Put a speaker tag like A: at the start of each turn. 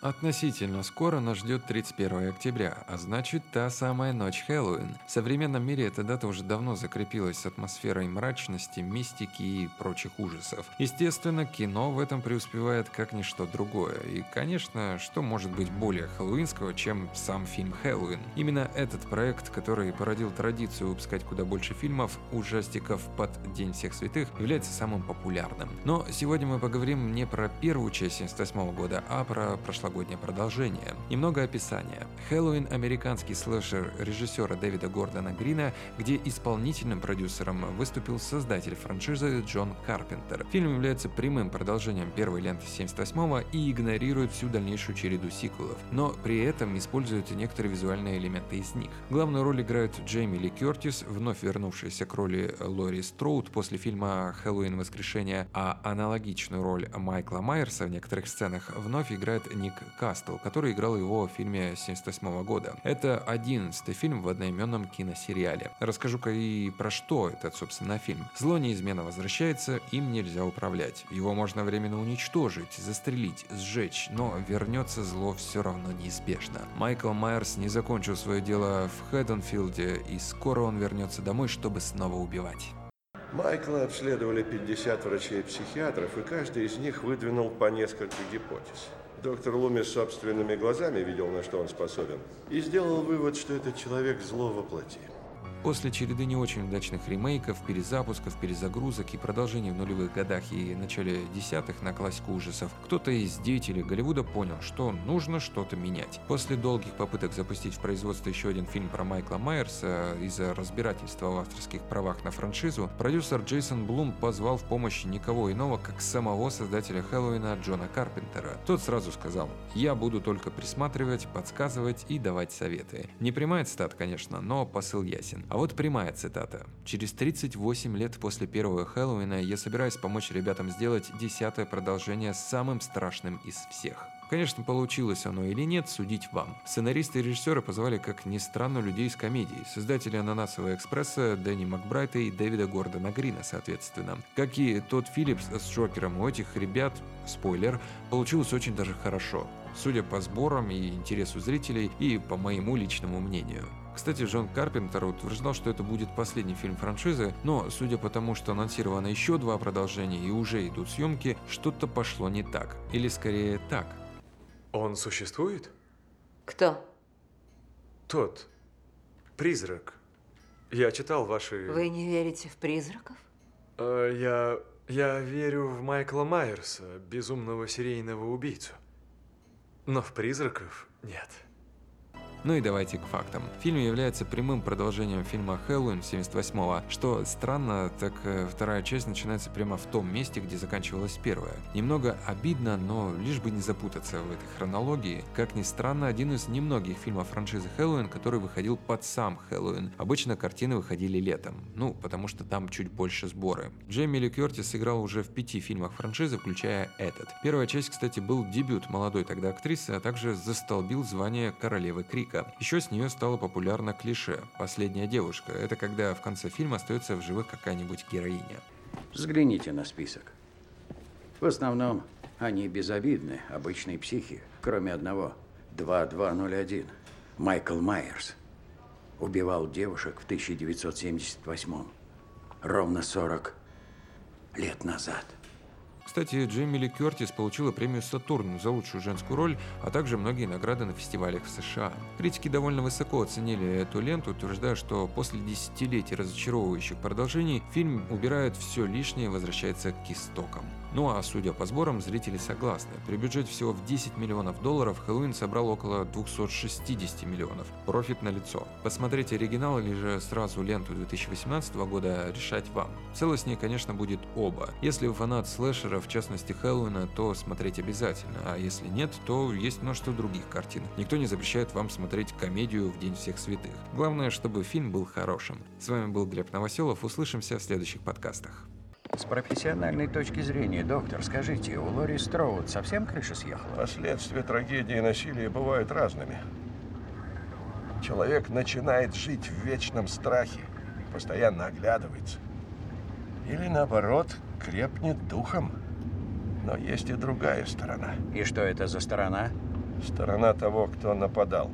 A: Относительно скоро нас ждет 31 октября, а значит та самая ночь Хэллоуин. В современном мире эта дата уже давно закрепилась с атмосферой мрачности, мистики и прочих ужасов. Естественно, кино в этом преуспевает как ничто другое. И, конечно, что может быть более хэллоуинского, чем сам фильм «Хэллоуин». Именно этот проект, который породил традицию выпускать куда больше фильмов, ужастиков под День всех святых, является самым популярным. Но сегодня мы поговорим не про первую часть 78 года, а про прошлогоднюю прошлогоднее продолжение. Немного описания. Хэллоуин – американский слэшер режиссера Дэвида Гордона Грина, где исполнительным продюсером выступил создатель франшизы Джон Карпентер. Фильм является прямым продолжением первой ленты 78-го и игнорирует всю дальнейшую череду сиквелов, но при этом использует некоторые визуальные элементы из них. Главную роль играет Джейми Ли Кертис, вновь вернувшаяся к роли Лори Строуд после фильма «Хэллоуин. Воскрешение», а аналогичную роль Майкла Майерса в некоторых сценах вновь играет Ник Кастл, который играл его в фильме 78 года. Это одиннадцатый фильм в одноименном киносериале. Расскажу-ка и про что этот, собственно, фильм. Зло неизменно возвращается, им нельзя управлять. Его можно временно уничтожить, застрелить, сжечь, но вернется зло все равно неизбежно. Майкл Майерс не закончил свое дело в Хэдденфилде, и скоро он вернется домой, чтобы снова убивать.
B: Майкла обследовали 50 врачей-психиатров, и каждый из них выдвинул по несколько гипотез. Доктор Лумис собственными глазами видел, на что он способен, и сделал вывод, что этот человек зло воплоти.
A: После череды не очень удачных ремейков, перезапусков, перезагрузок и продолжений в нулевых годах и начале десятых на классику ужасов, кто-то из деятелей Голливуда понял, что нужно что-то менять. После долгих попыток запустить в производство еще один фильм про Майкла Майерса из-за разбирательства в авторских правах на франшизу, продюсер Джейсон Блум позвал в помощь никого иного, как самого создателя Хэллоуина Джона Карпентера. Тот сразу сказал, я буду только присматривать, подсказывать и давать советы. Не прямая цитата, конечно, но посыл ясен. А вот прямая цитата. «Через 38 лет после первого Хэллоуина я собираюсь помочь ребятам сделать десятое продолжение самым страшным из всех». Конечно, получилось оно или нет, судить вам. Сценаристы и режиссеры позвали, как ни странно, людей из комедии, создатели «Ананасового экспресса» Дэнни Макбрайта и Дэвида Гордона Грина, соответственно. Как и тот Филлипс с Джокером, у этих ребят, спойлер, получилось очень даже хорошо. Судя по сборам и интересу зрителей, и по моему личному мнению. Кстати, Джон Карпентер утверждал, что это будет последний фильм франшизы, но судя по тому, что анонсировано еще два продолжения и уже идут съемки, что-то пошло не так. Или скорее так.
C: Он существует?
D: Кто?
C: Тот. Призрак. Я читал ваши...
D: Вы не верите в призраков?
C: Э, я... Я верю в Майкла Майерса, безумного серийного убийцу. Но в призраков нет.
A: Ну и давайте к фактам. Фильм является прямым продолжением фильма «Хэллоуин» 78-го, что странно, так э, вторая часть начинается прямо в том месте, где заканчивалась первая. Немного обидно, но лишь бы не запутаться в этой хронологии. Как ни странно, один из немногих фильмов франшизы «Хэллоуин», который выходил под сам «Хэллоуин». Обычно картины выходили летом, ну, потому что там чуть больше сборы. Джейми Ли Кертис сыграл уже в пяти фильмах франшизы, включая этот. Первая часть, кстати, был дебют молодой тогда актрисы, а также застолбил звание королевы Крика Крика. Еще с нее стало популярно клише «Последняя девушка». Это когда в конце фильма остается в живых какая-нибудь героиня.
E: Взгляните на список. В основном они безобидны, обычные психи, кроме одного. 2201. Майкл Майерс. Убивал девушек в 1978 Ровно 40 лет назад.
A: Кстати, Джейми Ли Кертис получила премию «Сатурн» за лучшую женскую роль, а также многие награды на фестивалях в США. Критики довольно высоко оценили эту ленту, утверждая, что после десятилетий разочаровывающих продолжений фильм убирает все лишнее и возвращается к истокам. Ну а судя по сборам, зрители согласны. При бюджете всего в 10 миллионов долларов Хэллоуин собрал около 260 миллионов. Профит на лицо. Посмотреть оригинал или же сразу ленту 2018 года решать вам. Целостнее, конечно, будет оба. Если вы фанат слэшера, в частности Хэллоуина, то смотреть обязательно, а если нет, то есть множество других картин. Никто не запрещает вам смотреть комедию в День всех святых. Главное, чтобы фильм был хорошим. С вами был Глеб Новоселов, услышимся в следующих подкастах.
E: С профессиональной точки зрения, доктор, скажите, у Лори Строуд совсем крыша съехала?
B: Последствия трагедии и насилия бывают разными. Человек начинает жить в вечном страхе, постоянно оглядывается. Или наоборот, крепнет духом. Но есть и другая сторона.
E: И что это за сторона?
B: Сторона того, кто нападал.